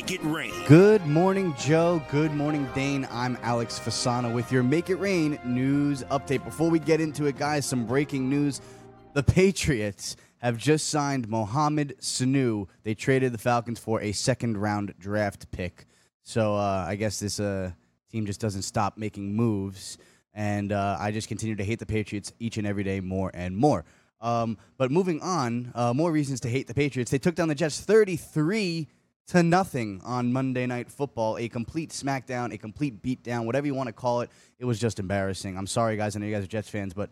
Make It Rain. Good morning, Joe. Good morning, Dane. I'm Alex Fasano with your Make It Rain news update. Before we get into it, guys, some breaking news. The Patriots have just signed Mohamed Sanu. They traded the Falcons for a second round draft pick. So uh, I guess this uh, team just doesn't stop making moves. And uh, I just continue to hate the Patriots each and every day more and more. Um, but moving on, uh, more reasons to hate the Patriots. They took down the Jets 33 to nothing on Monday Night Football. A complete smackdown, a complete beatdown, whatever you want to call it. It was just embarrassing. I'm sorry, guys. I know you guys are Jets fans, but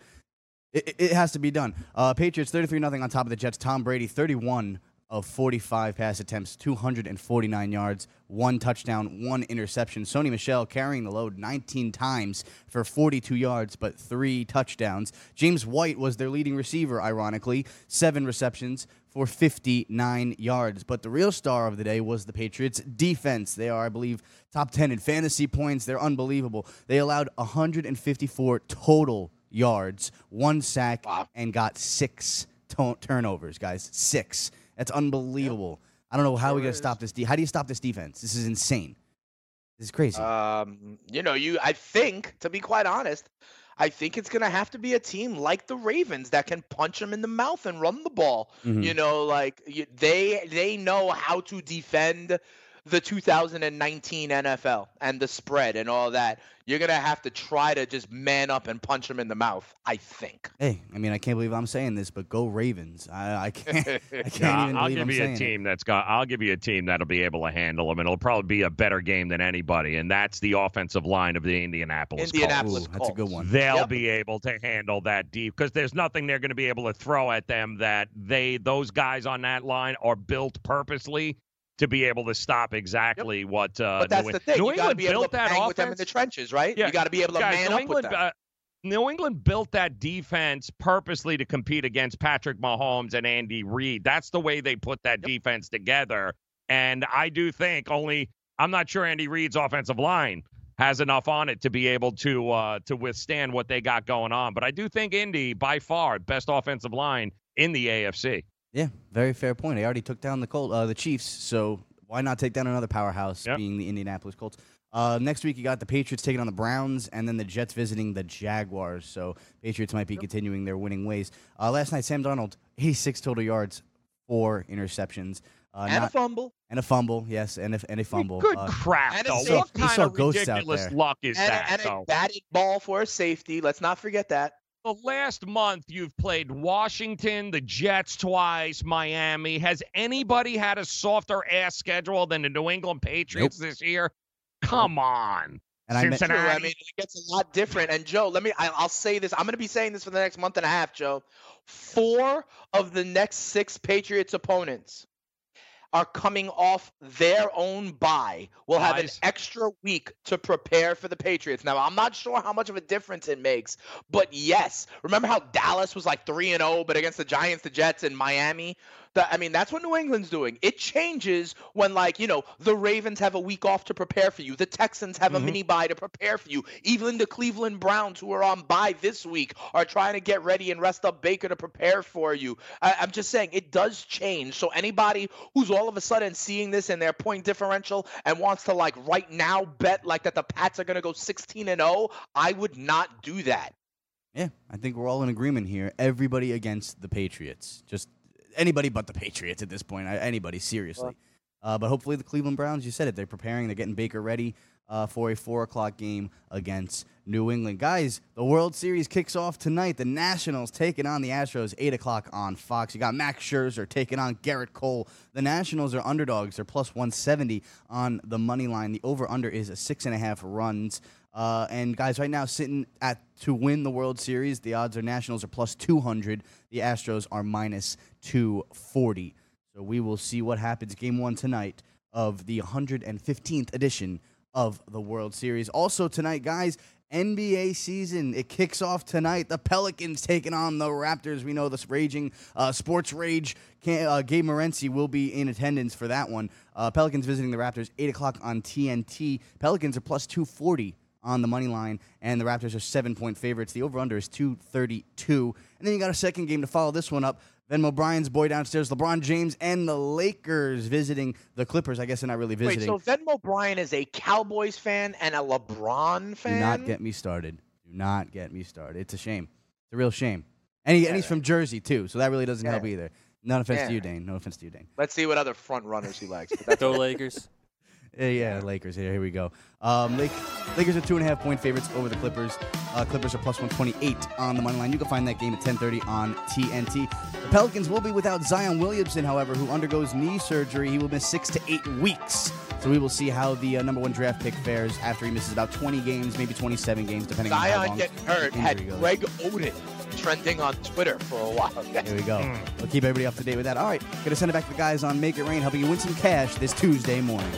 it, it has to be done. Uh, Patriots 33 nothing on top of the Jets. Tom Brady 31 of 45 pass attempts, 249 yards, one touchdown, one interception. Sony Michel carrying the load 19 times for 42 yards, but three touchdowns. James White was their leading receiver, ironically, seven receptions for 59 yards. But the real star of the day was the Patriots' defense. They are, I believe, top 10 in fantasy points. They're unbelievable. They allowed 154 total yards, one sack, and got six to- turnovers, guys. Six. That's unbelievable. I don't know how we Sure got to stop this. De- how do you stop this defense? This is insane. This is crazy. Um, you know, you I think, to be quite honest, I think it's gonna have to be a team like the Ravens that can punch them in the mouth and run the ball. Mhm. You know, like you, they they know how to defend the 2019 NFL and the spread and all that. You're gonna have to try to just man up and punch them in the mouth. I think. hey, I mean, I can't believe I'm saying this, but go Ravens. I, I can't. I can't Yeah, even I'll believe give I'm you saying a it. team that's got. I'll give you a team that'll be able to handle them, and it'll probably be a better game than anybody. And that's the offensive line of the Indianapolis. Colts. Indianapolis Ooh, that's a good one. They'll Yep. be able to handle that deep because there's nothing they're going to be able to throw at them that they those guys on that line are built purposely to be able to stop exactly what. Uh, But that's New, the thing. New you England be able built to that hang offense. with them in the trenches, right? Yeah, You got to be able to Guys, man New up England, with them. uh, New England built that defense purposely to compete against Patrick Mahomes and Andy Reid. That's the way they put that defense together. And I do think only I'm not sure Andy Reid's offensive line has enough on it to be able to uh, to withstand what they got going on. But I do think Indy, by far, best offensive line in the AFC. Yeah, very fair point. They already took down the Col- uh, the Chiefs, so why not take down another powerhouse, Yep. being the Indianapolis Colts? Uh, next week, you got the Patriots taking on the Browns, and then the Jets visiting the Jaguars. So Patriots might be continuing their winning ways. Uh, last night, Sam Darnold, 86 total yards, four interceptions, uh, and a fumble. and a fumble. Yes, and a, and a fumble. Good Uh, crap, and a though. What kind saw of ghosts out ridiculous there. luck is and, that? a, and though? a batted ball for a safety. Let's not forget that. The last month you've played Washington, the Jets twice, Miami. Has anybody had a softer ass schedule than the New England Patriots this year? Come on. and I met, True. Cincinnati. I mean, it gets a lot different. And Joe, let me. I, I'll say this. I'm going to be saying this for the next month and a half, Joe. Four of the next six Patriots opponents are coming off their own bye. Will have an extra week to prepare for the Patriots. Now, I'm not sure how much of a difference it makes, but yes. Remember how Dallas was like 3 and 0 but against the Giants, the Jets and Miami? The, I mean, that's what New England's doing. It changes when like, you know, the Ravens have a week off to prepare for you. The Texans have a Mhm. mini bye to prepare for you. Even the Cleveland Browns who are on bye this week are trying to get ready and rest up Baker to prepare for you. I, I'm just saying it does change. So anybody who's all of a sudden seeing this in their point differential and wants to like right now bet like that the Pats are going to go 16 and 0, I would not do that. yeah, I think we're all in agreement here. Everybody against the Patriots. Just anybody but the Patriots at this point. Anybody, seriously. Uh, but hopefully the Cleveland Browns, you said it, they're preparing, they're getting Baker ready uh, for a 4 o'clock game against New England. Guys, the World Series kicks off tonight. The Nationals taking on the Astros, 8 o'clock on Fox. You got Max Scherzer taking on Gerrit Cole. The Nationals are underdogs. They're plus 170 on the money line. The over-under is a 6.5 runs. Uh, and guys, right now sitting at to win the World Series, the odds are Nationals are plus 200. The Astros are minus 240. So we will see what happens. Game one tonight of the 115th edition of the World Series. Also tonight, guys, NBA season. It kicks off tonight. The Pelicans taking on the Raptors. We know this raging uh, sports rage. Can, uh, Gabe Morency will be in attendance for that one. Uh, Pelicans visiting the Raptors, 8 o'clock on TNT. Pelicans are plus 240 on the money line, and the Raptors are seven point favorites. The over under is 232. And then you got a second game to follow this one up. Venmo Brian's boy downstairs, LeBron James and the Lakers visiting the Clippers. I guess they're not really Wait, visiting. so Venmo Bryan is a Cowboys fan and a LeBron fan? Do not get me started. Do not get me started. It's a shame. It's a real shame. And, he, and he's from Jersey too, so that really doesn't help either. No offense to you, Dane. No offense to you, Dane. Let's see what other front runners he likes. But that's Go Lakers. Uh, yeah, Lakers. Here, here we go. Um, Lake, Lakers are two and a half point favorites over the Clippers. Uh, Clippers are plus 128 on the money line. You can find that game at 10:30 on TNT. The Pelicans will be without Zion Williamson, however, who undergoes knee surgery. He will miss six to eight weeks. So we will see how the uh, number one draft pick fares after he misses about 20 games, maybe 27 games, depending on how long. Zion getting hurt had goes. Greg Oden trending on Twitter for a while. Here we go. Hmm. We'll keep everybody up to date with that. All right, gonna send it back to the guys on Make It Rain, helping you win some cash this Tuesday morning.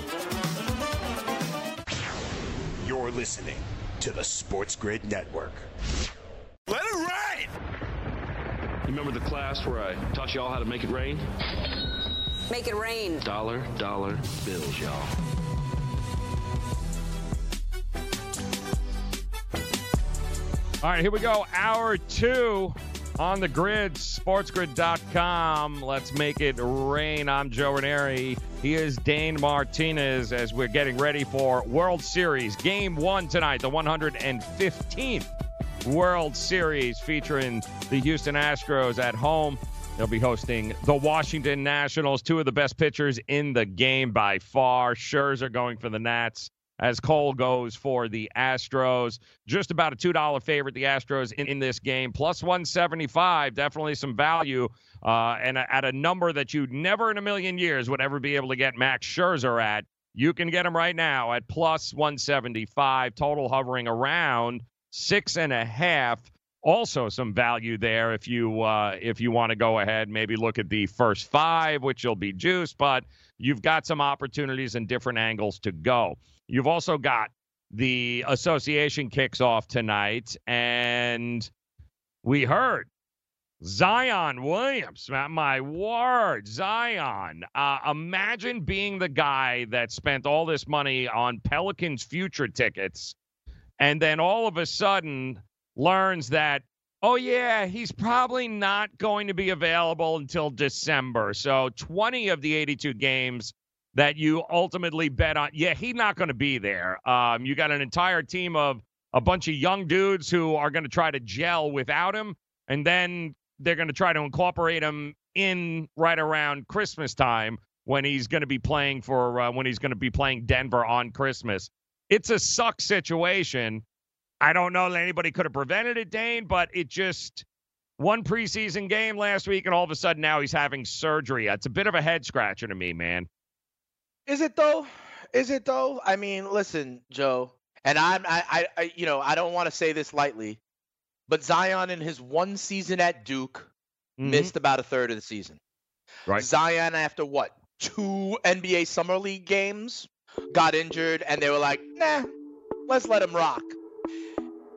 You're listening to the Sports Grid Network. Let it ride! You remember the class where I taught y'all how to make it rain? Make it rain. Dollar, dollar bills, y'all. All right, here we go. Hour two on the grid, sportsgrid.com. Let's make it rain. I'm Joe Ranieri. He is Dane Martinez as we're getting ready for World Series. Game one tonight, the 115th World Series featuring the Houston Astros at home. They'll be hosting the Washington Nationals, two of the best pitchers in the game by far. Scherzer going for the Nats as Cole goes for the Astros. Just about a $2 favorite, the Astros in, in this game, plus 175. Definitely some value. Uh, and at a number that you never in a million years would ever be able to get Max Scherzer at. You can get him right now at plus 175, total hovering around six and a half. Also, some value there if you uh, if you want to go ahead, maybe look at the first five, which will be juice, but you've got some opportunities and different angles to go. You've also got the association kicks off tonight, and we heard Zion Williams. My word, Zion. Uh, imagine being the guy that spent all this money on Pelicans future tickets, and then all of a sudden learns that, oh, yeah, he's probably not going to be available until December. So 20 of the 82 games that you ultimately bet on. Yeah, he's not going to be there. Um, you got an entire team of a bunch of young dudes who are going to try to gel without him, and then they're going to try to incorporate him in right around Christmas time when he's going to be playing for uh, when he's going to be playing Denver on Christmas. It's a suck situation. I don't know that anybody could have prevented it, Dane, but it just one preseason game last week, and all of a sudden now he's having surgery. It's a bit of a head scratcher to me, man. Is it though? Is it though? I mean, listen, Joe, and I'm I, I, I you know I don't want to say this lightly, but Zion in his one season at Duke Mhm. missed about a third of the season. Right. Zion after what two NBA summer league games got injured, and they were like, nah, let's let him rock.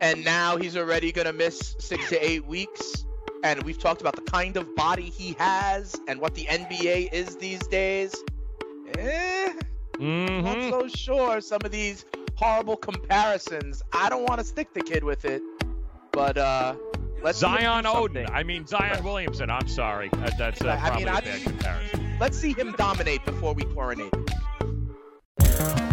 And now he's already gonna miss six to eight weeks. And we've talked about the kind of body he has and what the NBA is these days. Eh, Mhm. not so sure. Some of these horrible comparisons. I don't want to stick the kid with it, but uh, let's see him do Zion something. I mean Zion Williamson. I'm sorry. That, that's uh, I probably mean, a I bad mean- comparison. Let's see him dominate before we coronate. him.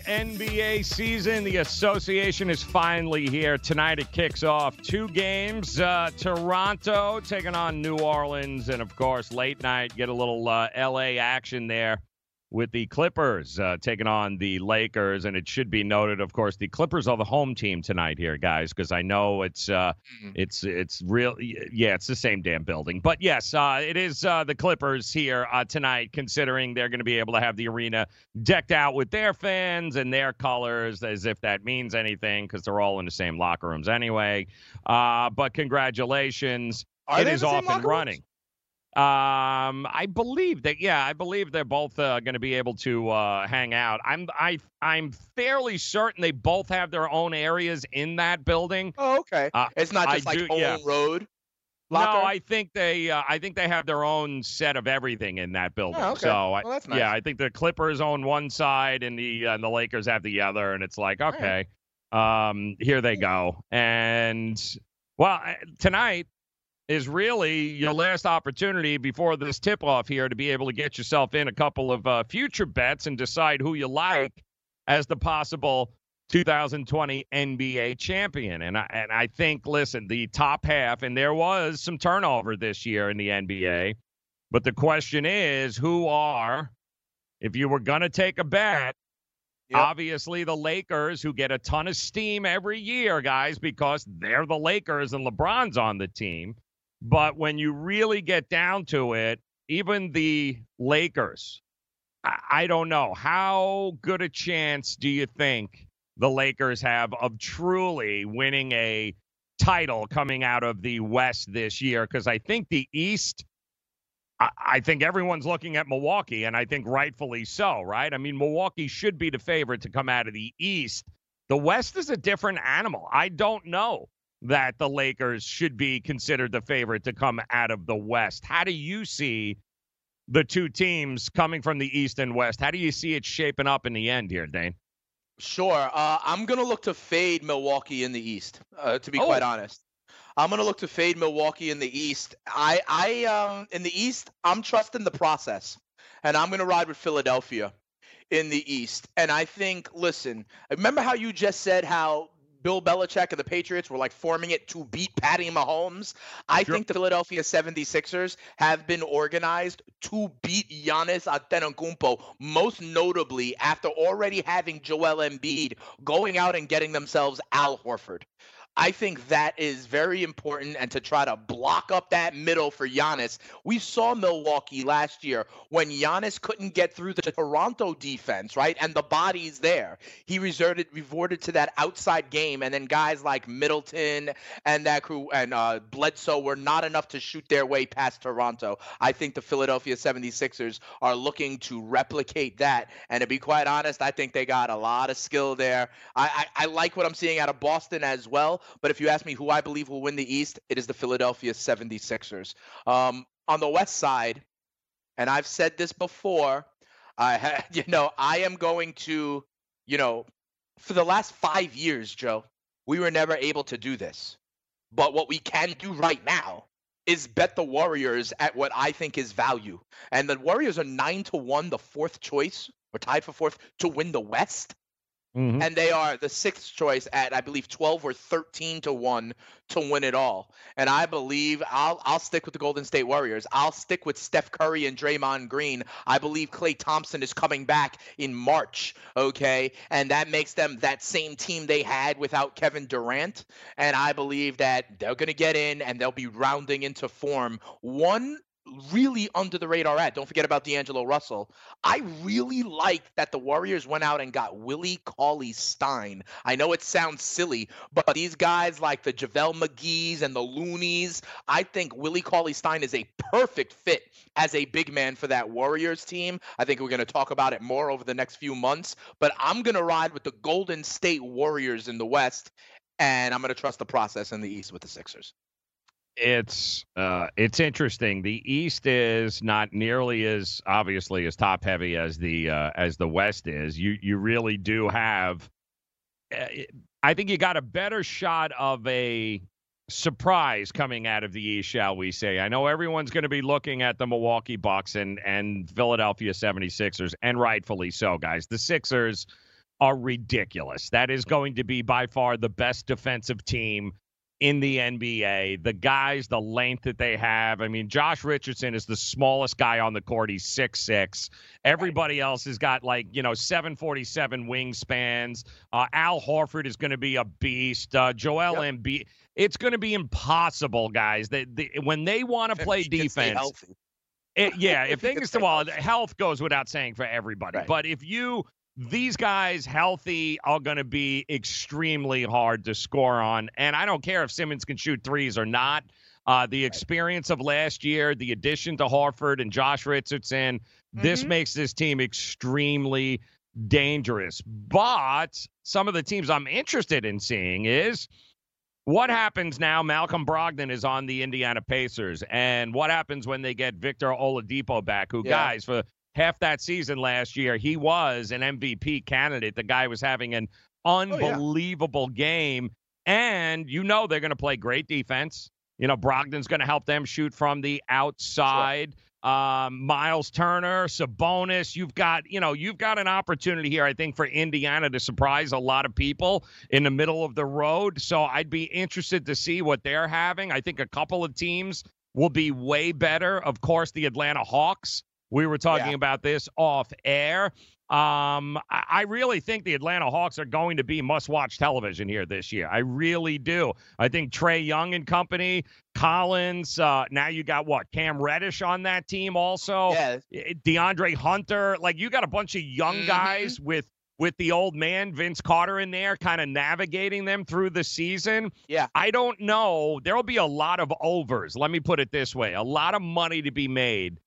NBA season, the association is finally here. Tonight it kicks off two games. Uh, Toronto taking on New Orleans, and of course, late night, get a little uh, LA action there with the Clippers uh, taking on the Lakers. And it should be noted, of course, the Clippers are the home team tonight here, guys, because I know it's uh, mm-hmm. it's it's real. Yeah, it's the same damn building. But yes, uh, it is uh, the Clippers here uh, tonight, considering they're going to be able to have the arena decked out with their fans and their colors, as if that means anything, because they're all in the same locker rooms anyway. Uh, but congratulations. Are it is off and running. Um, I believe that. Yeah, I believe they're both uh, going to be able to uh, hang out. I'm I I'm fairly certain they both have their own areas in that building. Oh, okay. Uh, it's not just I like do, yeah. road. Locker? No, I think they uh, I think they have their own set of everything in that building. Oh, okay. So well, that's nice. yeah, I think the Clippers own one side and the uh, and the Lakers have the other, and it's like okay, right. um, here they go. And well, tonight is really your last opportunity before this tip off here to be able to get yourself in a couple of uh, future bets and decide who you like as the possible 2020 NBA champion. And I, and I think, listen, the top half, and there was some turnover this year in the NBA, but the question is who are, if you were going to take a bet, Yep. Obviously, the Lakers, who get a ton of steam every year, guys, because they're the Lakers and LeBron's on the team. But when you really get down to it, even the Lakers, I, I don't know. How good a chance do you think the Lakers have of truly winning a title coming out of the West this year? Because I think the East. I think everyone's looking at Milwaukee, and I think rightfully so, right? I mean, Milwaukee should be the favorite to come out of the East. The West is a different animal. I don't know that the Lakers should be considered the favorite to come out of the West. How do you see the two teams coming from the East and West? How do you see it shaping up in the end here, Dane? Sure. Uh, I'm going to look to fade Milwaukee in the East, uh, to be oh. quite honest. I'm going to look to fade Milwaukee in the East. I, I, um, in the East, I'm trusting the process, and I'm going to ride with Philadelphia in the East. And I think, listen, remember how you just said how Bill Belichick and the Patriots were like forming it to beat Patty Mahomes. I sure. think the Philadelphia 76ers have been organized to beat Giannis Antetokounmpo, most notably after already having Joel Embiid going out and getting themselves Al Horford. I think that is very important and to try to block up that middle for Giannis. We saw Milwaukee last year when Giannis couldn't get through the Toronto defense, right? And the bodies there. He resorted resorted to that outside game and then guys like Middleton and that crew and uh, Bledsoe were not enough to shoot their way past Toronto. I think the Philadelphia 76ers are looking to replicate that and to be quite honest, I think they got a lot of skill there. I, I, I like what I'm seeing out of Boston as well. But if you ask me who I believe will win the East, it is the Philadelphia 76ers. Um, on the West side, and I've said this before, I you know I am going to, you know, for the last five years, Joe, we were never able to do this. But what we can do right now is bet the Warriors at what I think is value. And the Warriors are nine to one, the fourth choice, or tied for fourth to win the West. Mm-hmm. And they are the sixth choice at I believe 12 or 13 to 1 to win it all. And I believe I'll I'll stick with the Golden State Warriors. I'll stick with Steph Curry and Draymond Green. I believe Klay Thompson is coming back in March, okay? And that makes them that same team they had without Kevin Durant. And I believe that they're going to get in and they'll be rounding into form. One really under the radar at. Don't forget about D'Angelo Russell. I really like that the Warriors went out and got Willie Cauley Stein. I know it sounds silly, but these guys like the JaVale McGee's and the Looneys, I think Willie Cauley Stein is a perfect fit as a big man for that Warriors team. I think we're going to talk about it more over the next few months, but I'm going to ride with the Golden State Warriors in the West, and I'm going to trust the process in the East with the Sixers it's uh, it's interesting. The East is not nearly as obviously as top heavy as the uh, as the West is. You you really do have. Uh, I think you got a better shot of a surprise coming out of the East, shall we say. I know everyone's going to be looking at the Milwaukee Bucks and and Philadelphia 76ers and rightfully so, guys. The Sixers are ridiculous. That is going to be by far the best defensive team in the NBA. The guys, the length that they have. I mean, Josh Richardson is the smallest guy on the court. He's six six. Everybody else has got like, you know, 747 wingspans. Uh, Al Horford is going to be a beast. Uh, Joel yep. Embiid. It's going to be impossible, guys. They, they when they want to play defense. It, yeah, if can still, well, health goes without saying for everybody. Right. But if you these guys healthy are going to be extremely hard to score on. And I don't care if Simmons can shoot threes or not. Uh, the experience of last year, the addition to Horford and Josh Richardson, mm-hmm. this makes this team extremely dangerous. But some of the teams I'm interested in seeing is what happens now? Malcolm Brogdon is on the Indiana Pacers, and what happens when they get Victor Oladipo back? Who, yeah. guys, for half that season last year, he was an MVP candidate. The guy was having an unbelievable oh, yeah. game. And you know they're going to play great defense. You know, Brogdon's going to help them shoot from the outside. Sure. Um, Miles Turner, Sabonis, you've got, you know, you've got an opportunity here, I think, for Indiana to surprise a lot of people in the middle of the road. So I'd be interested to see what they're having. I think a couple of teams will be way better. Of course, the Atlanta Hawks we were talking yeah. about this off air. Um, I really think the Atlanta Hawks are going to be must-watch television here this year. I really do. I think Trae Young and company, Collins. Uh, now you got what? Cam Reddish on that team also. Yeah. DeAndre Hunter. Like you got a bunch of young mm-hmm. guys with with the old man Vince Carter in there, kind of navigating them through the season. Yeah. I don't know. There will be a lot of overs. Let me put it this way: a lot of money to be made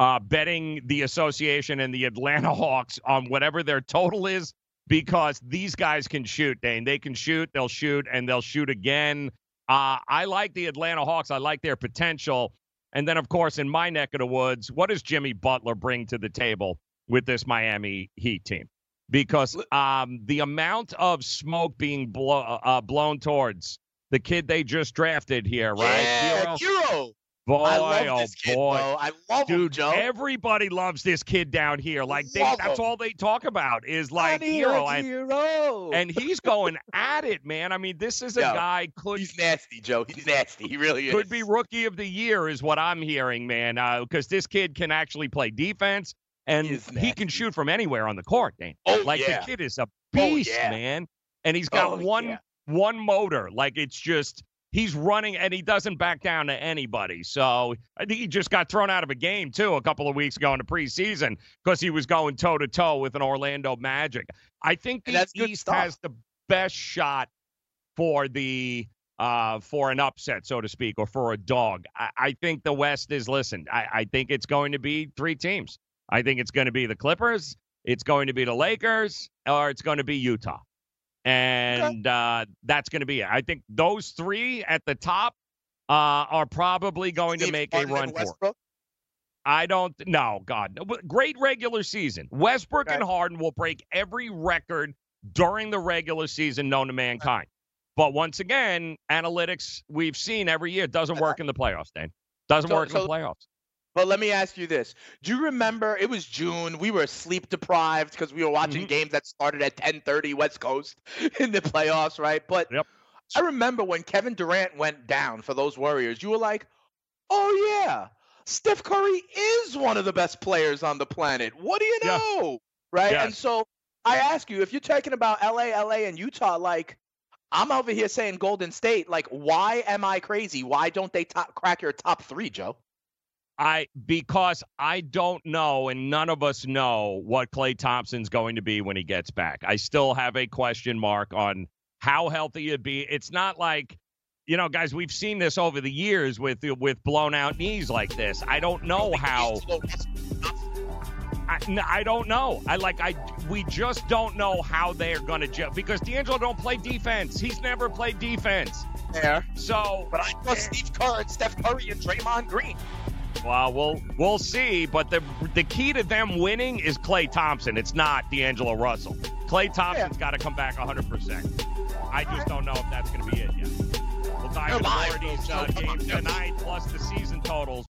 uh, betting the association and the Atlanta Hawks on whatever their total is because these guys can shoot, Dane. They can shoot, they'll shoot, and they'll shoot again. Uh, I like the Atlanta Hawks. I like their potential. And then, of course, in my neck of the woods, what does Jimmy Butler bring to the table with this Miami Heat team? Because um, the amount of smoke being blow, uh, blown towards the kid they just drafted here, right? Yeah, Herro. Herro. Boy, I love oh this kid, boy. Bro. I love Dude, him, Joe. Everybody loves this kid down here. Like they, that's him. all they talk about is like Herro. And, Herro. and he's going at it, man. I mean, this is a Yo, guy could He's nasty, Joe. He's nasty. He really is. Could be rookie of the year is what I'm hearing, man. Because uh, this kid can actually play defense and he, he, can shoot from anywhere on the court, Dane. Oh, like yeah. the kid is a beast, oh, yeah. man. And he's got oh, one yeah. one motor. Like it's just he's running and he doesn't back down to anybody. So I think he just got thrown out of a game too a couple of weeks ago in the preseason because he was going toe to toe with an Orlando Magic. I think the East has the best shot for the uh, for an upset, so to speak, or for a dog. I, I think the West is listen. I, I think it's going to be three teams. I think it's going to be the Clippers, it's going to be the Lakers, or it's going to be Utah and uh, that's going to be it. I think those three at the top uh, are probably going Steve to make a run for it. I don't no God great regular season. Westbrook okay. and Harden will break every record during the regular season known to mankind. But once again, analytics we've seen every year doesn't work in the playoffs. Dan doesn't so, work in the playoffs. But let me ask you this: Do you remember? It was June. We were sleep deprived because we were watching mm-hmm. games that started at 10:30 West Coast in the playoffs, right? But yep. I remember when Kevin Durant went down for those Warriors. You were like, "Oh yeah, Steph Curry is one of the best players on the planet." What do you know, yeah. right? Yes. And so I ask you, if you're talking about LA, LA, and Utah, like. I'm over here saying Golden State. Like, why am I crazy? Why don't they top, crack your top three, Joe? I because I don't know, and none of us know what Klay Thompson's going to be when he gets back. I still have a question mark on how healthy he'd be. It's not like, you know, guys, we've seen this over the years with with blown out knees like this. I don't know how. I, I don't know. I like I we just don't know how they're gonna jump because D'Angelo don't play defense. He's never played defense. Yeah. So, but I trust eh. Steve Kerr and Steph Curry and Draymond Green. Well, we'll we'll see. But the the key to them winning is Klay Thompson. It's not D'Angelo Russell. Klay Thompson's got to come back 100. percent I just don't know if that's going to be it yet. We'll dive into more of these uh, games tonight, plus the season totals.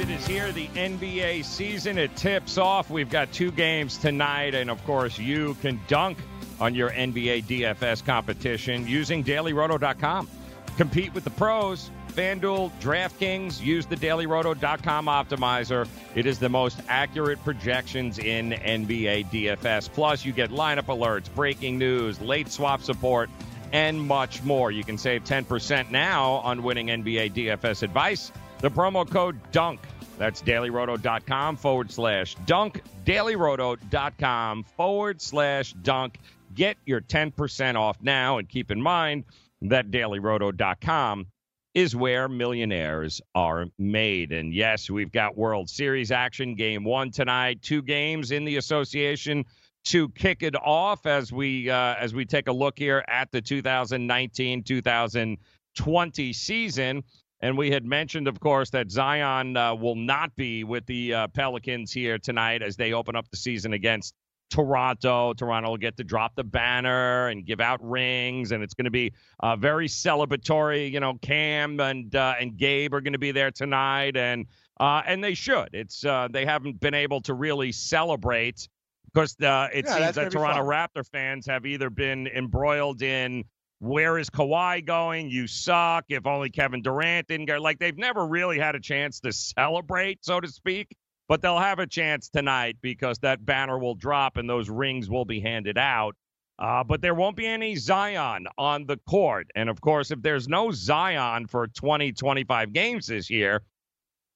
It is here. The NBA season. It tips off. We've got two games tonight. And of course, you can dunk on your NBA DFS competition using dailyroto.com. Compete with the pros. FanDuel, DraftKings, use the dailyroto.com optimizer. It is the most accurate projections in NBA DFS. Plus, you get lineup alerts, breaking news, late swap support, and much more. You can save 10% now on winning NBA DFS advice. The promo code DUNK. That's dailyroto.com forward slash dunk. Dailyroto.com forward slash dunk. Get your 10% off now. And keep in mind that dailyroto.com is where millionaires are made. And yes, we've got World Series action game one tonight, two games in the association to kick it off as we uh, as we take a look here at the 2019-2020 season. And we had mentioned, of course, that Zion uh, will not be with the uh, Pelicans here tonight as they open up the season against Toronto. Toronto will get to drop the banner and give out rings, and it's going to be uh, very celebratory. You know, Cam and uh, and Gabe are going to be there tonight, and uh, and they should. It's uh, they haven't been able to really celebrate because uh, it Yeah, seems that Toronto. Raptor fans have either been embroiled in where is Kawhi going? You suck. If only Kevin Durant didn't go. Like they've never really had a chance to celebrate, so to speak. But they'll have a chance tonight because that banner will drop and those rings will be handed out. Uh, but there won't be any Zion on the court. And of course, if there's no Zion for 20, 25 games this year,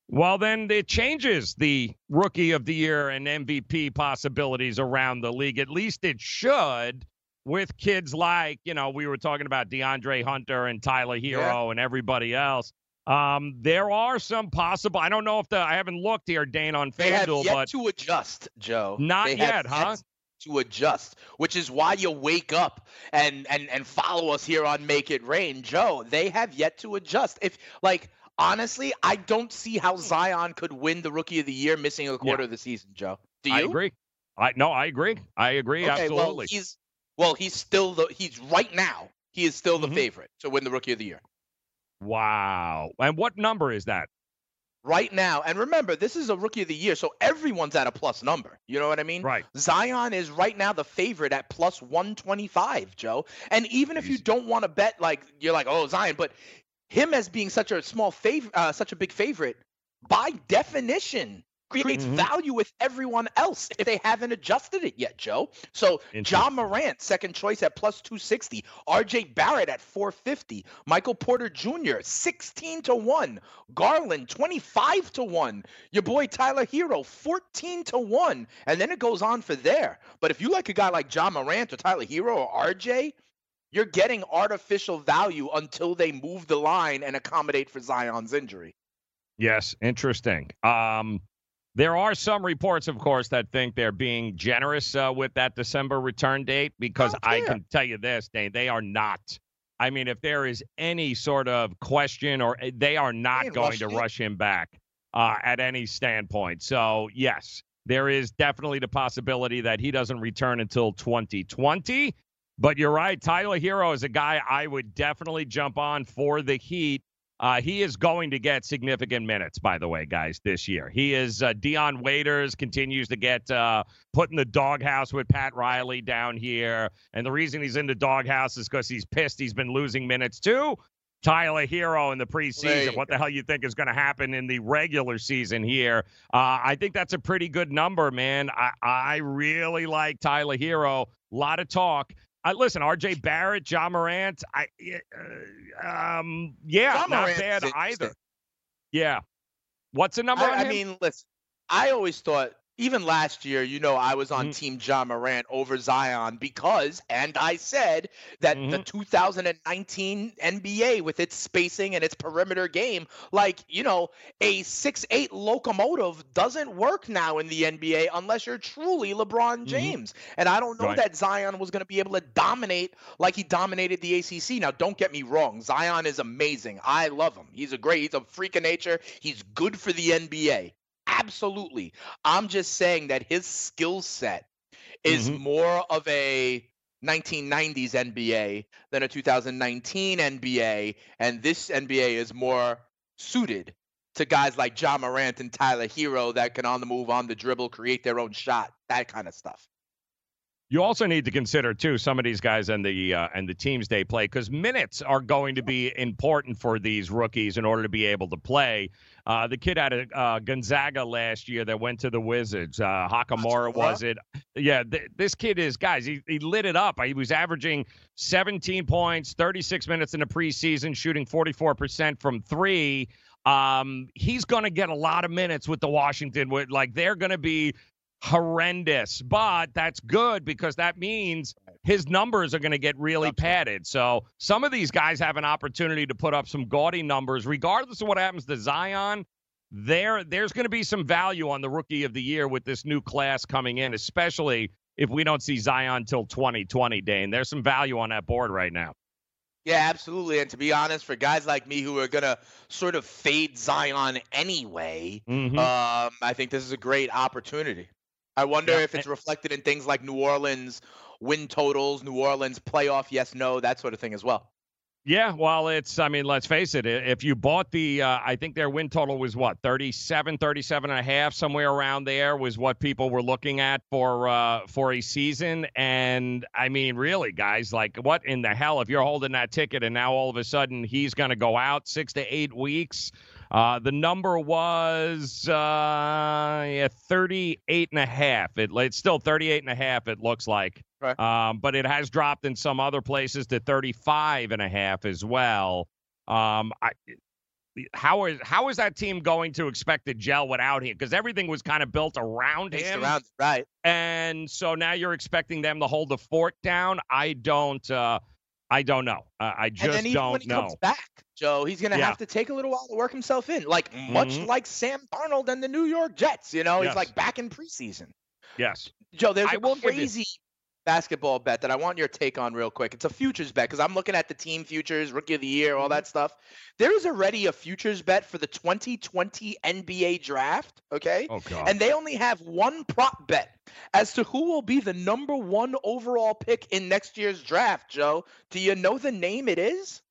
well, then it changes the rookie of the year and MVP possibilities around the league. At least it should with kids like, you know, we were talking about DeAndre Hunter and Tyler Herro and everybody else. Um, there are some possible. I don't know if the I haven't looked here, Dane, on They have FanDuel, yet but to adjust, Joe. Not They yet, have huh? To adjust, which is why you wake up and and and follow us here on Make It Rain, Joe. They have yet to adjust. If like honestly, I don't see how Zion could win the Rookie of the Year missing a quarter of the season, Joe. Do you? I agree. I no, I agree. I agree Okay, well absolutely. he's well, he's still the he's right now. He is still the Mhm. favorite to win the Rookie of the Year. wow. And what number is that? right now. And remember, this is a rookie of the year, so everyone's at a plus number. You know what I mean? Right. Zion is right now the favorite at plus 125, Joe. And even if you don't want to bet, like you're like, oh Zion, but him as being such a small favorite, uh, such a big favorite, by definition, creates Mhm. value with everyone else if they haven't adjusted it yet, Joe. So Ja Morant, second choice at plus 260. RJ Barrett at 450. Michael Porter Jr., 16 to 1. Garland, 25 to 1. Your boy Tyler Herro, 14 to 1. And then it goes on for there. But if you like a guy like Ja Morant or Tyler Herro or RJ, you're getting artificial value until they move the line and accommodate for Zion's injury. Yes, interesting. Um, there are some reports, of course, that think they're being generous uh, with that December return date because I can tell you this, Dave, they are not. I mean, if there is any sort of question or eh, they are not ain't going to it. rush him back uh, at any standpoint. So, yes, there is definitely the possibility that he doesn't return until 2020. But you're right. Tyler Herro is a guy I would definitely jump on for the Heat. Uh, he is going to get significant minutes, by the way, guys, this year. He is uh, Dion Waiters continues to get uh, put in the doghouse with Pat Riley down here, and the reason he's in the doghouse is because he's pissed he's been losing minutes too. Tyler Herro in the preseason. What the hell you think is going to happen in the regular season here? Uh, I think that's a pretty good number, man. I, I really like Tyler Herro. A lot of talk. Uh, listen, R.J. Barrett, Ja Morant. I, uh, um, yeah, John not Morant's bad either. Yeah. What's the number I, I mean, listen, I always thought even last year, you know, I was on Mhm. Team Ja Morant over Zion because, and I said that the Mhm. 2019 NBA with its spacing and its perimeter game, like, you know, a six-eight locomotive doesn't work now in the NBA unless you're truly LeBron James. And I don't know Right. that Zion was going to be able to dominate like he dominated the ACC. Now, don't get me wrong. Zion is amazing. I love him. He's a great, he's a freak of nature. He's good for the NBA. Absolutely. I'm just saying that his skill set is Mhm. more of a 1990s NBA than a 2019 NBA, and this NBA is more suited to guys like Ja Morant and Tyler Herro that can on the move, on the dribble, create their own shot, that kind of stuff. You also need to consider too some of these guys and the uh, and the teams they play because minutes are going to be important for these rookies in order to be able to play. Uh, the kid out of uh, Gonzaga last year that went to the Wizards, uh, Hachimura was it? Yeah, th- this kid is guys. He he lit it up. He was averaging 17 points, 36 minutes in the preseason, shooting 44 percent from three. Um, he's going to get a lot of minutes with the Washington. With like they're going to be horrendous, but that's good because that means his numbers are going to get really padded. So some of these guys have an opportunity to put up some gaudy numbers, regardless of what happens to Zion. There, there's going to be some value on the rookie of the year with this new class coming in, especially if we don't see Zion till 2020. Dane, there's some value on that board right now. Yeah, absolutely. And to be honest, for guys like me who are gonna sort of fade Zion anyway, Mhm. um, I think this is a great opportunity. I wonder Yeah, if it's reflected in things like New Orleans win totals, New Orleans playoff, yes, no, that sort of thing as well. Yeah, well, it's, I mean, let's face it. If you bought the, uh, I think their win total was what, 37, 37 and a half, somewhere around there was what people were looking at for, uh, for a season. And I mean, really, guys, like what in the hell if you're holding that ticket and now all of a sudden he's going to go out six to eight weeks? Uh, the number was uh, yeah, 38 and a half. It, it's still 38 and a half, it looks like. Right. Um, but it has dropped in some other places to 35 and a half as well. Um, I, how is how is that team going to expect to gel without him? Because everything was kind of built around him, around right. and so now you're expecting them to hold the fort down. I don't. Uh, I don't know. Uh, I and just then even don't when he know. comes back, Joe, he's gonna Yeah. have to take a little while to work himself in, like much Mhm. like Sam Darnold and the New York Jets. You know, Yes. he's like back in preseason. Yes. Joe, there's I a crazy basketball bet that I want your take on real quick. It's a futures bet because I'm looking at the team futures, rookie of the year, Mm-hmm. all that stuff. There is already a futures bet for the 2020 NBA draft. Okay. Oh God. And they only have one prop bet as to who will be the number one overall pick in next year's draft, Joe. Do you know the name it is?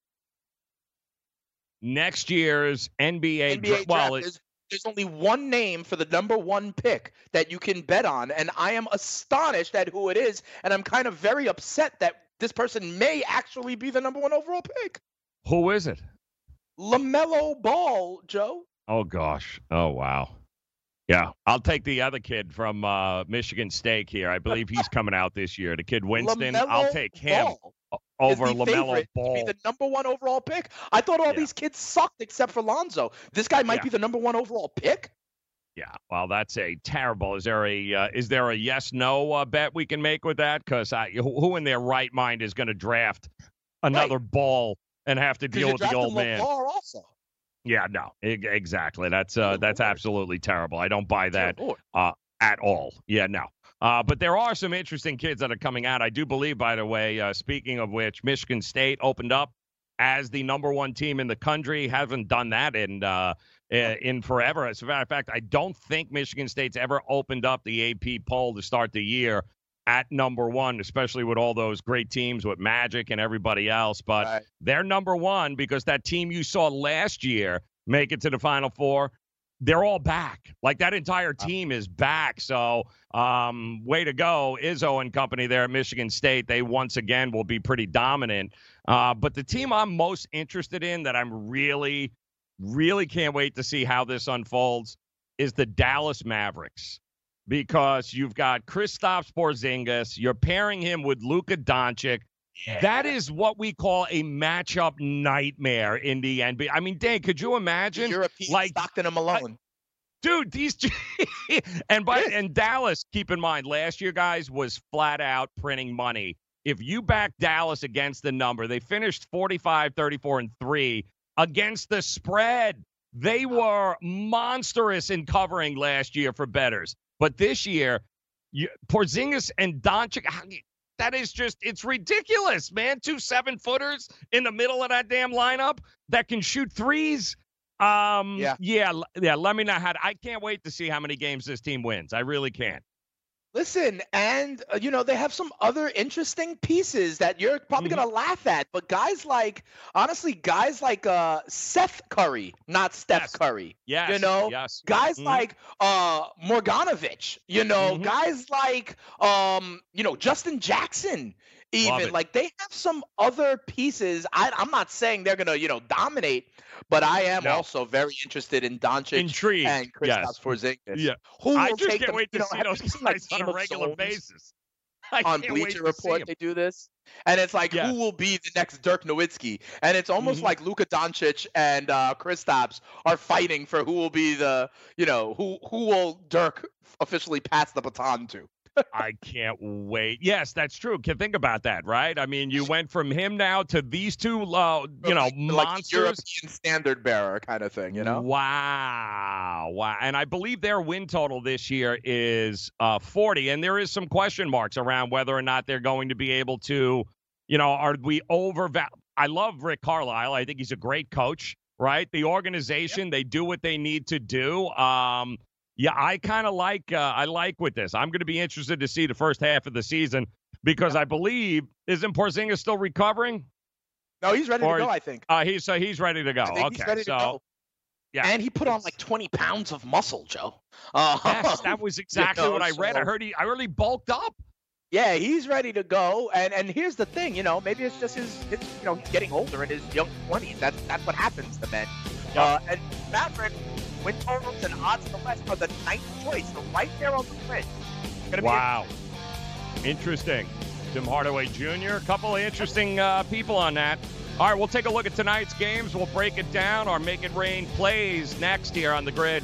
Next year's NBA. NBA dra- draft. well, it, there's, only one name for the number one pick that you can bet on, and I am astonished at who it is, and I'm kind of very upset that this person may actually be the number one overall pick. who is it? Lamelo Ball, Joe. Oh gosh. Oh wow. Yeah, I'll take the other kid from uh, Michigan State here. I believe he's coming out this year. The kid Winston. I'll take him Ball over Lamelo Ball. be the number one overall pick. I thought all Yeah. these kids sucked except for Lonzo. This guy might Yeah. be the number one overall pick. Yeah, well, that's a terrible. Is there a uh, is there a yes no uh, bet we can make with that? Because who who in their right mind is going to draft another ball and have to deal with the old man? Also. Yeah, no, exactly. That's uh, that's absolutely terrible. I don't buy that uh, at all. Yeah, no. Uh, but there are some interesting kids that are coming out. I do believe, by the way, uh, speaking of which, Michigan State opened up as the number one team in the country. Haven't done that in uh, in forever. As a matter of fact, I don't think Michigan State's ever opened up the AP poll to start the year at number one, especially with all those great teams with Magic and everybody else. But Right. they're number one because that team you saw last year make it to the Final Four. They're all back. Like that entire team is back. So, um, way to go, Izzo and company there at Michigan State. They once again will be pretty dominant. Uh, but the team I'm most interested in that I'm really, really can't wait to see how this unfolds is the Dallas Mavericks because you've got Kristaps Porzingis. You're pairing him with Luka Doncic. That is what we call a matchup nightmare in the NBA. I mean, Dave, could you imagine? Like- Stockton and Malone. dude, these and by and Dallas, keep in mind, last year, guys, was flat out printing money. If you back Dallas against the number, they finished 45, 34, and 3 against the spread. They were monstrous in covering last year for bettors. But this year, you, Porzingis and Doncic, that is just it's ridiculous, man. Two seven footers in the middle of that damn lineup that can shoot threes. Um, Yeah. yeah, yeah. Let me know how. I can't wait to see how many games this team wins. I really can't. Listen, and uh, you know they have some other interesting pieces that you're probably Mhm. gonna laugh at, but guys like honestly, guys like uh Seth Curry, not Steph Yes. Curry. Yes, You know, yes. guys Mhm. like uh Marjanovic, you know, Mhm. guys like um, you know, Justin Jackson, even like they have some other pieces. I, I'm not saying they're gonna, you know, dominate, but I am No. also very interested in Doncic Intrigued. and Kristaps yes. Porzingis. Yeah. Who I just take can't them, wait you to know, see those you like, guys on a regular basis. I on Bleacher Report they do this, and it's like Yeah. who will be the next Dirk Nowitzki, and it's almost Mhm. like Luka Doncic and uh, Kristaps are fighting for who will be the you know who who will Dirk officially pass the baton to. I can't wait. Yes, that's true. Can think about that, right? I mean, you went from him now to these two, uh, you know, like, monsters. European standard bearer kind of thing, you know. Wow. Wow. And I believe their win total this year is uh, 40. And there is some question marks around whether or not they're going to be able to, you know, are we over? I love Rick Carlisle. I think he's a great coach, right? The organization, they do what they need to do. Um, yeah, I kind of like uh, I like with this. I'm going to be interested to see the first half of the season because I believe isn't Porzingis still recovering? No, he's ready Or- to go. I think. Uh, he's so he's ready to go. I think okay, he's ready so to go. yeah, and he put on like 20 pounds of muscle, Joe. Uh, Yes, that was exactly know, what I read. I heard he, I heard he bulked up. Yeah, he's ready to go. And and here's the thing, you know, maybe it's just his, his you know, he's getting older in his young 20s. That's that's what happens to men. Uh, and Maverick, win totals and odds in the West are the ninth choice, so right there on the fringe. Wow, interesting. Tim Hardaway Jr. A couple of interesting uh, people on that. All right, we'll take a look at tonight's games. We'll break it down. Our Make It Rain plays next here on the grid.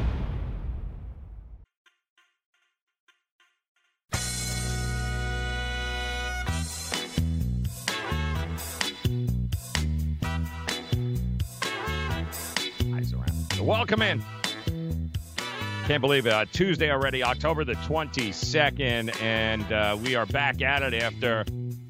Welcome in. Can't believe it. Uh, Tuesday already, October the 22nd, and uh, we are back at it after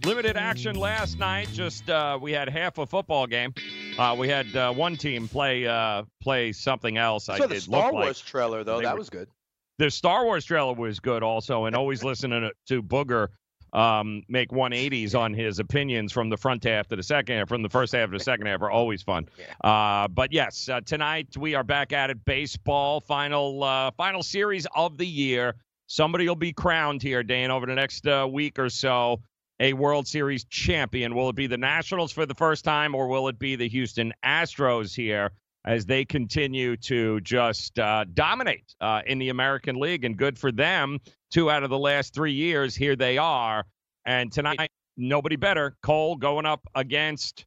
limited action last night. Just uh, we had half a football game. Uh, we had uh, one team play uh, play something else. So I the did Star look Wars like trailer though, they that were- was good. the Star Wars trailer was good also, and always listening to Booger um, make 180s on his opinions from the front half to the second half, from the first half to the second half are always fun. Uh, but yes, uh, tonight we are back at it. Baseball final uh, final series of the year. Somebody will be crowned here, Dan, over the next uh, week or so. A World Series champion. Will it be the Nationals for the first time, or will it be the Houston Astros here? as they continue to just uh, dominate uh, in the American League. And good for them. Two out of the last three years, here they are. And tonight, nobody better. Cole going up against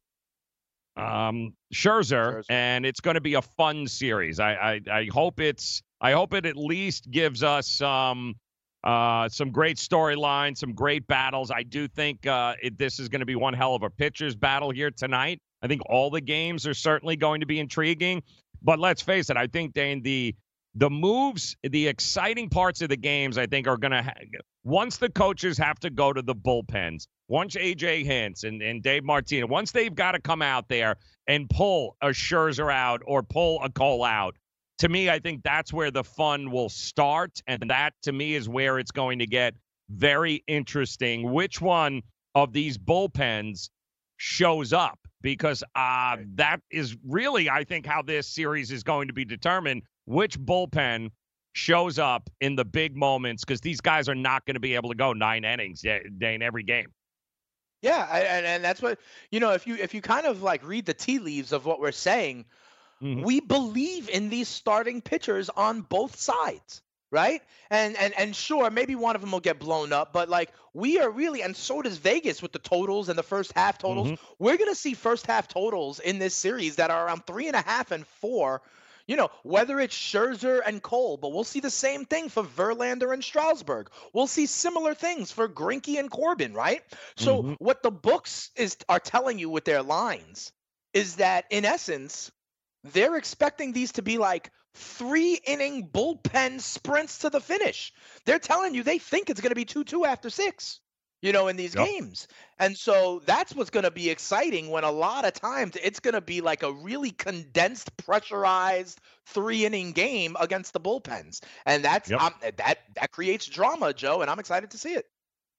um, Scherzer, Scherzer. and it's going to be a fun series. I, I I hope it's I hope it at least gives us some uh, some great storylines, some great battles. I do think uh, it, this is going to be one hell of a pitcher's battle here tonight. I think all the games are certainly going to be intriguing. But let's face it, I think Dane the the moves, the exciting parts of the games, I think are going to ha- once the coaches have to go to the bullpens. Once AJ Hinch and, and Dave Martinez, once they've got to come out there and pull a Scherzer out or pull a Cole out, to me, I think that's where the fun will start. And that, to me, is where it's going to get very interesting. Which one of these bullpens shows up because uh, that is really, I think, how this series is going to be determined. Which bullpen shows up in the big moments because these guys are not going to be able to go nine innings in every game. Yeah, and, and that's what you know. If you if you kind of like read the tea leaves of what we're saying, mm-hmm. we believe in these starting pitchers on both sides right? And and and sure, maybe one of them will get blown up, but like we are really, and so does Vegas with the totals and the first half totals. Mm-hmm. We're gonna see first half totals in this series that are around three and a half and four. You know, whether it's Scherzer and Cole, but we'll see the same thing for Verlander and Strasburg. We'll see similar things for Greinke and Corbin, right? So mm-hmm. what the books is are telling you with their lines is that in essence, they're expecting these to be like three inning bullpen sprints to the finish. They're telling you they think it's going to be 2 2 after six, you know, in these yep. games. And so that's what's going to be exciting when a lot of times it's going to be like a really condensed, pressurized three inning game against the bullpens. And that's yep. um, that that creates drama, Joe, and I'm excited to see it.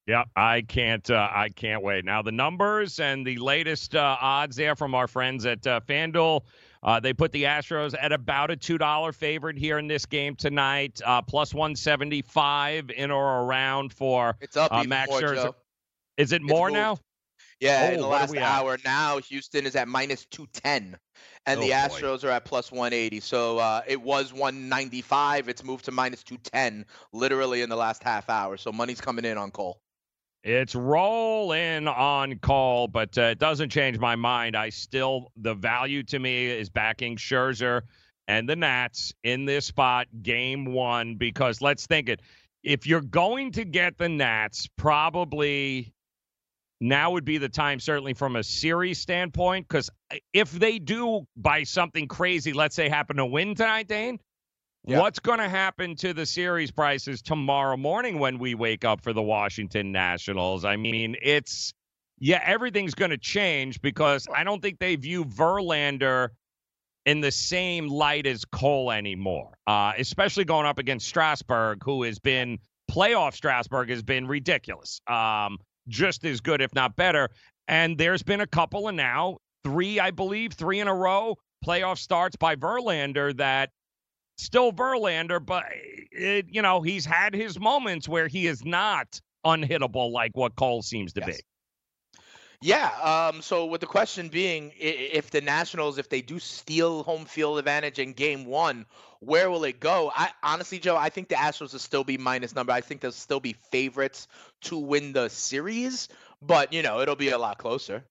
Yeah, I can't. Uh, I can't wait. Now the numbers and the latest uh, odds there from our friends at uh, FanDuel. Uh, they put the Astros at about a $2 favorite here in this game tonight, uh, plus 175 in or around for it's up uh, Max more, Scherzer. Joe. Is it more now? Yeah, oh, in the last hour. At? Now Houston is at minus 210, and oh, the Astros boy. are at plus 180. So uh, it was 195. It's moved to minus 210 literally in the last half hour. So money's coming in on Cole. It's rolling on call, but uh, it doesn't change my mind. I still, the value to me is backing Scherzer and the Nats in this spot, game one, because let's think it. If you're going to get the Nats, probably now would be the time, certainly from a series standpoint, because if they do by something crazy, let's say happen to win tonight, Dane, What's going to happen to the series prices tomorrow morning when we wake up for the Washington Nationals? I mean, it's yeah, everything's going to change because I don't think they view Verlander in the same light as Cole anymore, uh, especially going up against Strasburg, who has been playoff Strasburg has been ridiculous, um, just as good, if not better. And there's been a couple, and now three, I believe, three in a row playoff starts by Verlander that still Verlander, but it, you know he's had his moments where he is not unhittable like what Cole seems to yes. be. Yeah. Um, so with the question being, if the Nationals, if they do steal home field advantage in Game One, where will it go? I honestly, Joe, I think the Astros will still be minus number. I think they'll still be favorites to win the series, but you know it'll be a lot closer.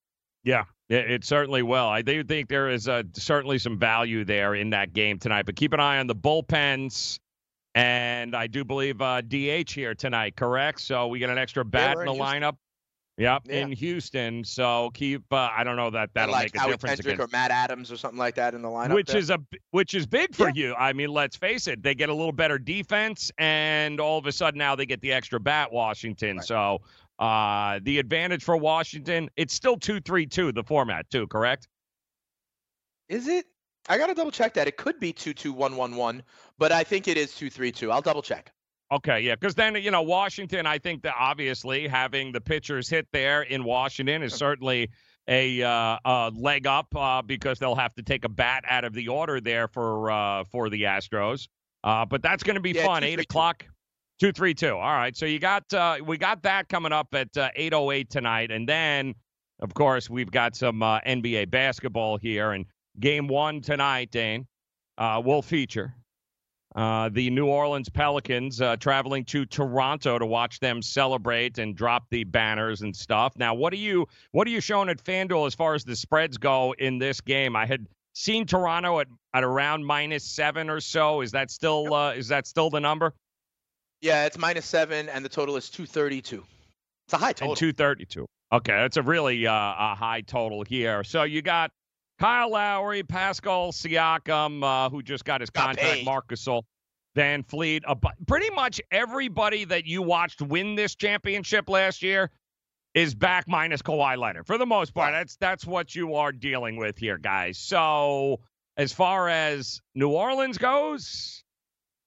Yeah, it certainly will. I do think there is uh, certainly some value there in that game tonight, but keep an eye on the bullpens. And I do believe uh, DH here tonight, correct? So we get an extra bat yeah, in the Houston. lineup. Yep, yeah. in Houston. So keep. Uh, I don't know that that'll like make a difference. Kendrick or Matt Adams or something like that in the lineup. Which there. is a which is big for yeah. you. I mean, let's face it. They get a little better defense, and all of a sudden now they get the extra bat. Washington. Right. So uh, the advantage for Washington, it's still 2 3 2, the format, too, correct? Is it? I got to double check that. It could be 2 2 1 1 1, but I think it is 2 3 2. I'll double check. Okay, yeah, because then, you know, Washington, I think that obviously having the pitchers hit there in Washington is certainly a, uh, a leg up uh, because they'll have to take a bat out of the order there for uh, for the Astros. Uh, but that's going to be yeah, fun. Eight o'clock. Two three two. All right. So you got uh, we got that coming up at uh, eight oh eight tonight, and then of course we've got some uh, NBA basketball here, and game one tonight, Dane, uh, will feature uh, the New Orleans Pelicans uh, traveling to Toronto to watch them celebrate and drop the banners and stuff. Now, what are you what are you showing at FanDuel as far as the spreads go in this game? I had seen Toronto at, at around minus seven or so. Is that still uh, is that still the number? Yeah, it's minus seven, and the total is 232. It's a high total. And 232. Okay, that's a really uh, a high total here. So you got Kyle Lowry, Pascal Siakam, uh, who just got his got contract, paid. Marc Gasol, VanVleet. Uh, pretty much everybody that you watched win this championship last year is back minus Kawhi Leonard for the most part. That's that's what you are dealing with here, guys. So as far as New Orleans goes,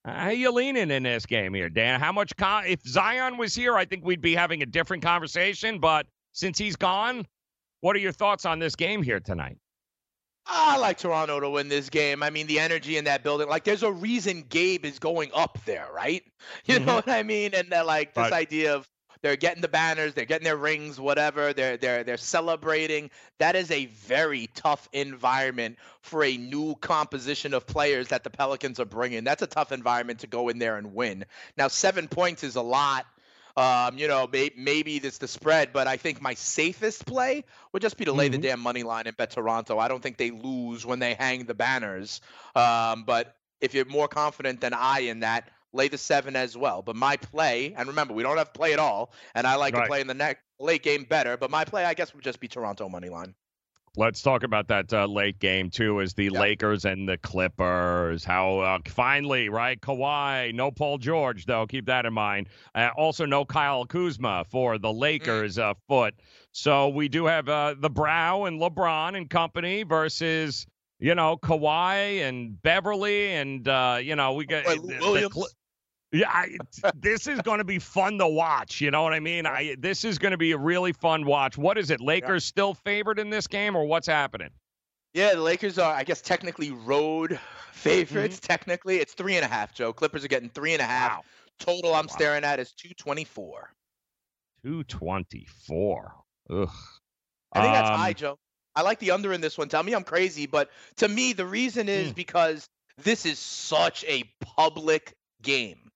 how you leaning in this game here, Dan? How much? if Zion was here, I think we'd be having a different conversation. But since he's gone, What are your thoughts on this game here tonight? I like Toronto to win this game. I mean, the energy in that building. Like, there's a reason Gabe is going up there, right? You Mm-hmm. know what I mean? And that, like, this Right. idea of they're getting the banners, they're getting their rings, whatever. They're they're they're celebrating. That is a very tough environment for a new composition of players that the Pelicans are bringing. That's a tough environment to go in there and win. Now, seven points is a lot. Um, you know, may, maybe this the spread, but I think my safest play would just be to lay the Mhm. damn money line and bet Toronto. I don't think they lose when they hang the banners. Um, but if you're more confident than I in that, lay the seven as well. But my play, and remember, we don't have play at all, and I like Right. to play in the next late game better. But my play, I guess, would just be Toronto money line. Let's talk about that uh, late game too, Is the Yep. Lakers and the Clippers. How uh, finally, right? Kawhi, no Paul George though. Keep that in mind. Uh, also, no Kyle Kuzma for the Lakers uh, foot. So we do have uh, the Brow and LeBron and company versus you know Kawhi and Beverley and uh, you know we got Boy, the- the Williams. Cl- yeah, I, this is going to be fun to watch. You know what I mean? I this is going to be a really fun watch. What is it? Lakers still favored in this game, or what's happening? Yeah, the Lakers are, I guess, technically road favorites. Technically, it's three and a half. Joe Clippers are getting three and a half. Wow, Total, I'm Wow. staring at is two twenty four. two twenty four. Ugh. I think that's Um, high, Joe. I like the under in this one. Tell me I'm crazy, but to me, the reason is Hmm. because this is such a public game.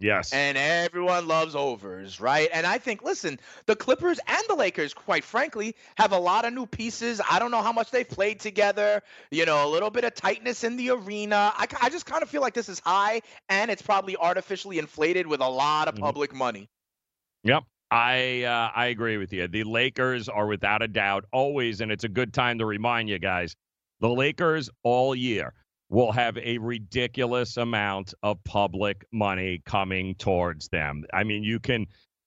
Yes. And everyone loves overs, right? And I think, listen, the Clippers and the Lakers, quite frankly, have a lot of new pieces. I don't know how much they've played together. You know, a little bit of tightness in the arena. I, I just kind of feel like this is high, and it's probably artificially inflated with a lot of Mhm. public money. Yep. I uh, I agree with you. The Lakers are without a doubt always, and it's a good time to remind you guys, the Lakers all year will have a ridiculous amount of public money coming towards them. I mean, you can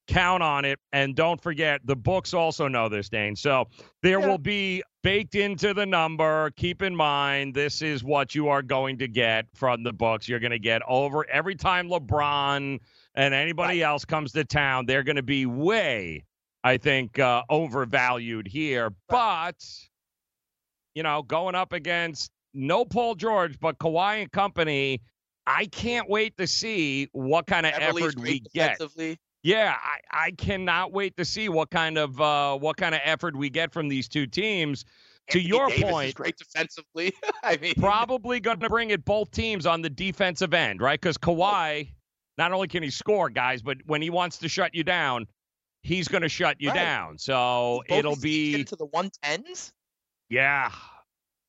count on it, and don't forget the books also know this, Dane. So there Yeah. will be baked into the number. Keep in mind, this is what you are going to get from the books. You're going to get over every time LeBron and anybody else comes to town, they're going to be way, I think, uh, overvalued here. But, you know, going up against no Paul George, but Kawhi and company, I can't wait to see what kind of effort we get. Yeah, I, I cannot wait to see what kind of uh, what kind of effort we get from these two teams. To your Davis is point, great defensively. I mean, probably going to bring it both teams on the defensive end, right? Because Kawhi, not only can he score, guys, but when he wants to shut you down, he's going to shut you Right. down. So it'll these teams get be, into the one tens. yeah,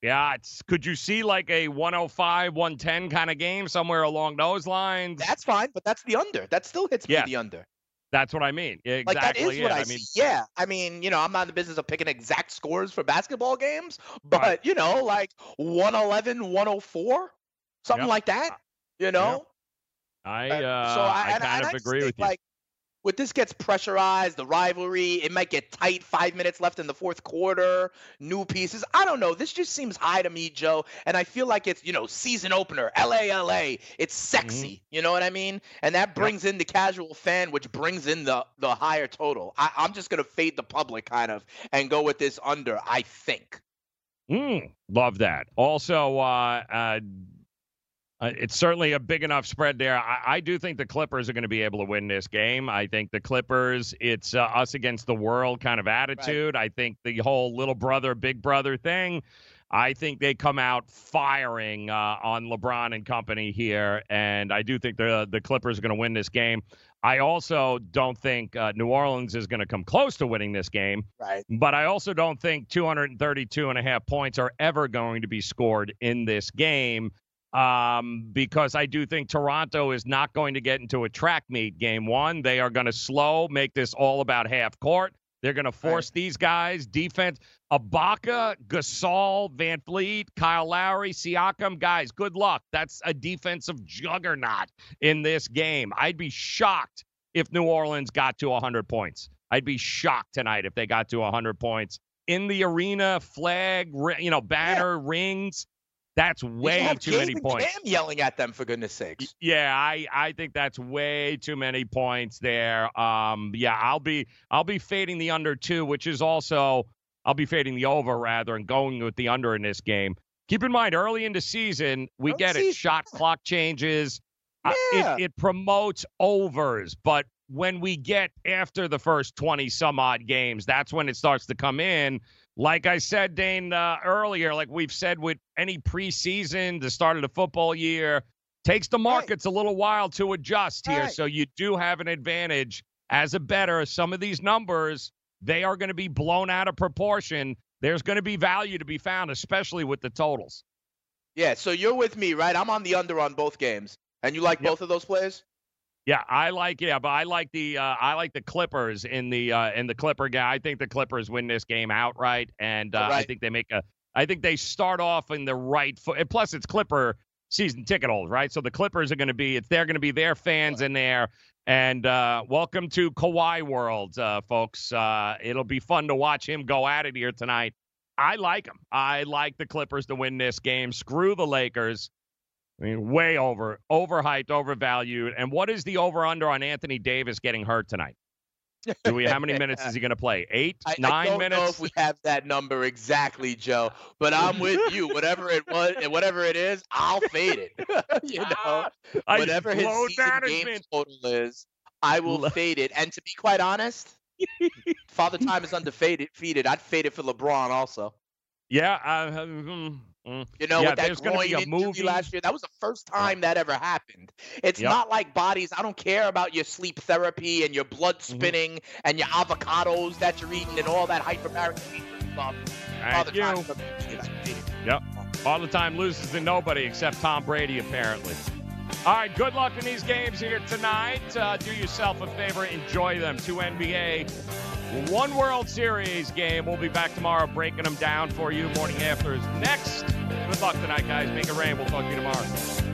yeah. It's could you see like a 105, 110 kind of game somewhere along those lines? That's fine, but that's the under. That still hits me the under. That's what I mean. Yeah, Like that Exactly. what it. I, mean, see. Yeah, I mean, you know, I'm not in the business of picking exact scores for basketball games, but you know, like 111, 104, something Yep. like that. You know, I Uh, so I, I kind of I agree with you. Like, with this gets pressurized, the rivalry, it might get tight. Five minutes left in the fourth quarter, new pieces. I don't know. This just seems high to me, Joe. And I feel like it's you know season opener, LA, LA. It's sexy. You know what I mean? And that brings in the casual fan, which brings in the the higher total. I, I'm just gonna fade the public kind of and go with this under. I think. Mm, love that. Also, uh, uh, uh, it's certainly a big enough spread there. I, I do think the Clippers are going to be able to win this game. I think the Clippers, it's uh, us against the world kind of attitude. I think the whole little brother, big brother thing. I think they come out firing uh, on LeBron and company here, and I do think the the Clippers are going to win this game. I also don't think uh, New Orleans is going to come close to winning this game. Right. But I also don't think 232 and a half points are ever going to be scored in this game um, because I do think Toronto is not going to get into a track meet game one. They are going to slow, make this all about half court. They're going to force these guys defense. Ibaka, Gasol, VanVleet, Kyle Lowry, Siakam, guys, good luck. That's a defensive juggernaut in this game. I'd be shocked if New Orleans got to 100 points. I'd be shocked tonight if they got to 100 points in the arena, flag, you know, banner, rings. That's way too Gabe many points. Cam yelling at them for goodness sakes. Yeah, I I think that's way too many points there. Um, yeah, I'll be I'll be fading the under two, which is also I'll be fading the over rather and going with the under in this game. Keep in mind, early in the season, we Early get it. Shot clock changes. Uh, Yeah. it, it promotes overs, but when we get after the first 20 some odd games, that's when it starts to come in. Like I said, Dane, uh, earlier, like we've said with any preseason, the start of the football year, takes the markets a little while to adjust here. Right. So you do have an advantage as a bettor. Some of these numbers, they are going to be blown out of proportion. There's going to be value to be found, especially with the totals. Yeah, so you're with me, right? I'm on the under on both games. And you like Yep. both of those players? Yeah, I like yeah, but I like the uh, I like the Clippers in the uh, in the Clipper guy. I think the Clippers win this game outright, and uh, I think they make a. I think they start off in the right foot. And plus, it's Clipper season ticket holders, right? So the Clippers are going to be it's they're going to be their fans in there. And uh, welcome to Kawhi World, uh, folks. Uh, it'll be fun to watch him go at it here tonight. I like him. I like the Clippers to win this game. Screw the Lakers. I mean, way over, overhyped, overvalued. And what is the over under on Anthony Davis getting hurt tonight? Do we? How many minutes is he going to play? Eight, I, nine I don't know if we have that number exactly, Joe, but I'm with you. Whatever it was, and whatever it is, I'll fade it. you know, I- whatever his season game total is, I will fade it. And to be quite honest, Father Time is undefeated. Defeated. I'd fade it for LeBron also. Yeah. Uh, mm, mm. You know, Yeah, with that groin injury movie. last year, that was the first time that ever happened. It's Yep. not like bodies. I don't care about your sleep therapy and your blood Mm-hmm. spinning and your avocados that you're eating and all that hyperbaric stuff. Thank you. is undefeated. I fade it. Yep. All the time loses to nobody except Tom Brady, apparently. All right, good luck in these games here tonight. Uh, do yourself a favor, enjoy them. Two NBA, one World Series game. We'll be back tomorrow breaking them down for you. Morning after is next. Good luck tonight, guys. Make it rain. We'll talk to you tomorrow.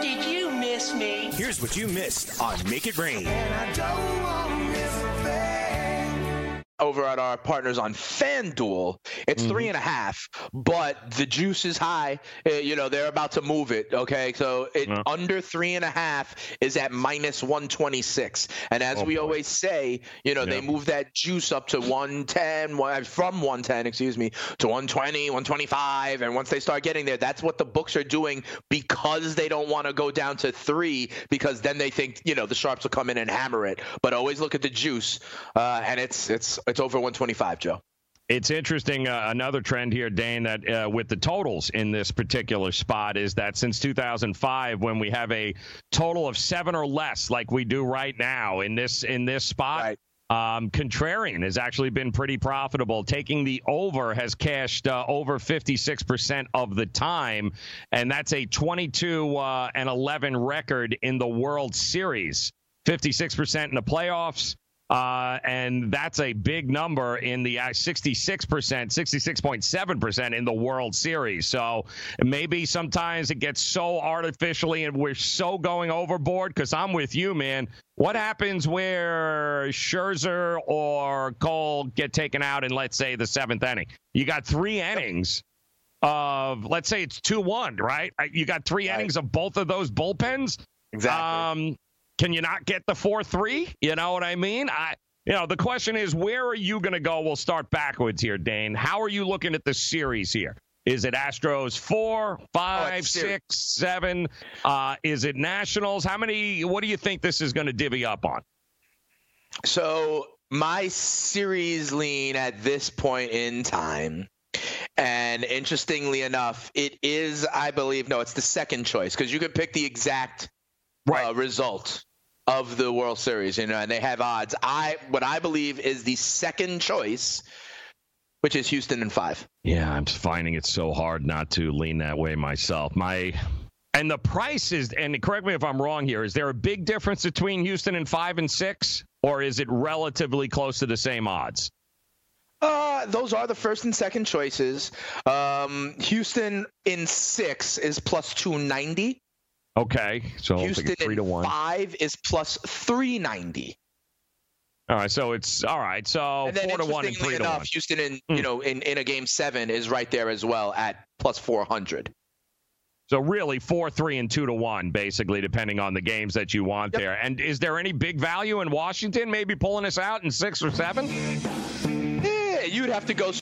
Did you miss me? Here's what you missed on Make It Rain. Over at our partners on FanDuel, it's three and a half, but the juice is high. Uh, you know, they're about to move it. Okay. So it Yeah. under three and a half is at minus 126. And as Oh, we boy. always say, you know, they move that juice up to 110, one- from 110, excuse me, to 120, 125. And once they start getting there, that's what the books are doing because they don't want to go down to three because then they think, you know, the sharps will come in and hammer it. But always look at the juice. Uh, and it's, it's, it's over 125, Joe. It's interesting. Uh, another trend here, Dane, that uh, with the totals in this particular spot is that since 2005, when we have a total of seven or less, like we do right now in this in this spot, um, contrarian has actually been pretty profitable. Taking the over has cashed uh, over 56% of the time, and that's a 22 uh, and 11 record in the World Series. 56% in the playoffs. Uh, and that's a big number in the uh, 66%, 66.7% in the World Series. So maybe sometimes it gets so artificially and we're so going overboard because I'm with you, man. What happens where Scherzer or Cole get taken out in, let's say, the seventh inning? You got three innings of, let's say it's 2 1, right? Uh, You got three innings of both of those bullpens. Exactly. Um, can you not get the four three? You know what I mean? I you know the question is where are you going to go? We'll start backwards here, Dane. How are you looking at the series here? Is it Astros 4-5-6-7 Uh, is it Nationals? How many? What do you think this is going to divvy up on? So my series lean at this point in time, and interestingly enough, it is, I believe, no, it's the second choice because you could pick the exact uh, result of the World Series, you know, and they have odds. I what I believe is the second choice, which is Houston in five. Yeah, I'm finding it so hard not to lean that way myself. My And the price is, and correct me if I'm wrong here, is there a big difference between Houston and five and six, or is it relatively close to the same odds? Uh, those are the first and second choices. Um, Houston in six is plus 290. Okay, so Houston three to one. five is plus 390. All right, so it's all right. So and then four to one and three to enough, one. Houston in Hmm. you know in, in a game seven is right there as well at plus 400. So really, four, three, and two to one, basically, depending on the games that you want Yep. there. And is there any big value in Washington, maybe pulling us out in six or seven? Yeah, you'd have to go